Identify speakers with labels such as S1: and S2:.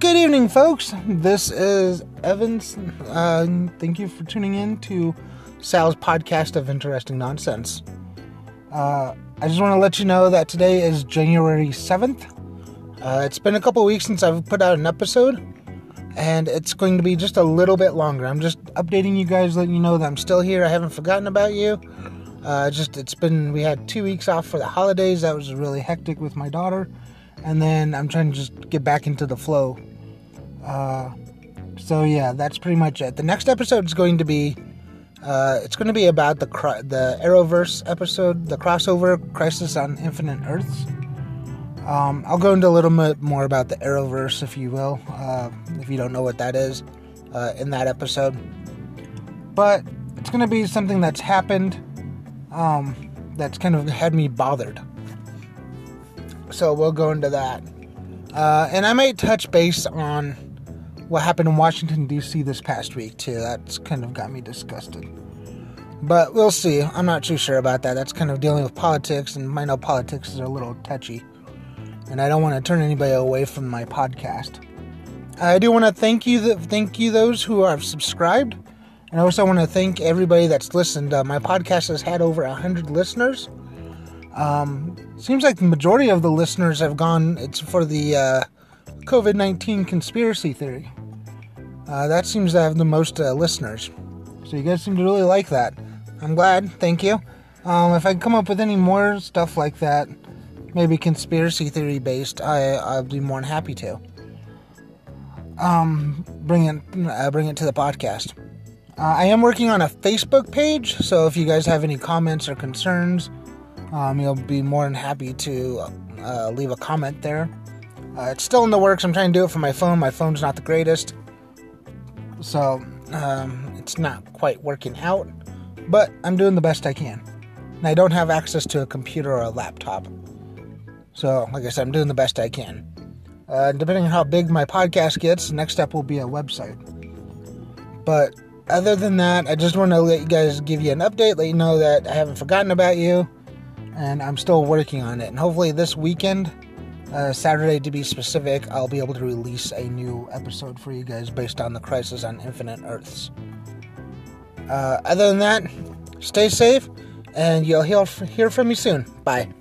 S1: Good evening, folks. This is Evans. Uh, thank you for tuning in to Sal's podcast of interesting nonsense. Uh, I just want to let you know that today is January 7th. Uh, it's been a couple weeks since I've put out an episode, and it's going to be just a little bit longer. I'm just updating you guys, letting you know that I'm still here. I haven't forgotten about you. Uh, just it's been we had two weeks off for the holidays. That was really hectic with my daughter, and then I'm trying to just get back into the flow. Uh, so yeah, that's pretty much it. The next episode is going to be uh, it's going to be about the the Arrowverse episode, the crossover Crisis on Infinite Earths. Um, I'll go into a little bit more about the Arrowverse, if you will, uh, if you don't know what that is, uh, in that episode. But it's going to be something that's happened um, that's kind of had me bothered. So we'll go into that. Uh, and I might touch base on what happened in Washington, D.C. this past week, too. That's kind of got me disgusted. But we'll see. I'm not too sure about that. That's kind of dealing with politics, and I know politics is a little touchy. And I don't want to turn anybody away from my podcast. I do want to thank you, th- thank you those who have subscribed. And I also want to thank everybody that's listened. Uh, my podcast has had over 100 listeners. Um, seems like the majority of the listeners have gone, it's for the uh, COVID 19 conspiracy theory. Uh, that seems to have the most uh, listeners. So you guys seem to really like that. I'm glad. Thank you. Um, if I come up with any more stuff like that, maybe conspiracy theory based, I, I'll be more than happy to. Um, bring it, uh, bring it to the podcast. Uh, I am working on a Facebook page, so if you guys have any comments or concerns, um, you'll be more than happy to uh, leave a comment there. Uh, it's still in the works. I'm trying to do it from my phone. My phone's not the greatest, so um, it's not quite working out. But I'm doing the best I can. And I don't have access to a computer or a laptop. So, like I said, I'm doing the best I can. Uh, depending on how big my podcast gets, next step will be a website. But other than that, I just want to let you guys give you an update, let you know that I haven't forgotten about you, and I'm still working on it. And hopefully, this weekend, uh, Saturday to be specific, I'll be able to release a new episode for you guys based on the Crisis on Infinite Earths. Uh, other than that, stay safe, and you'll hear, hear from me soon. Bye.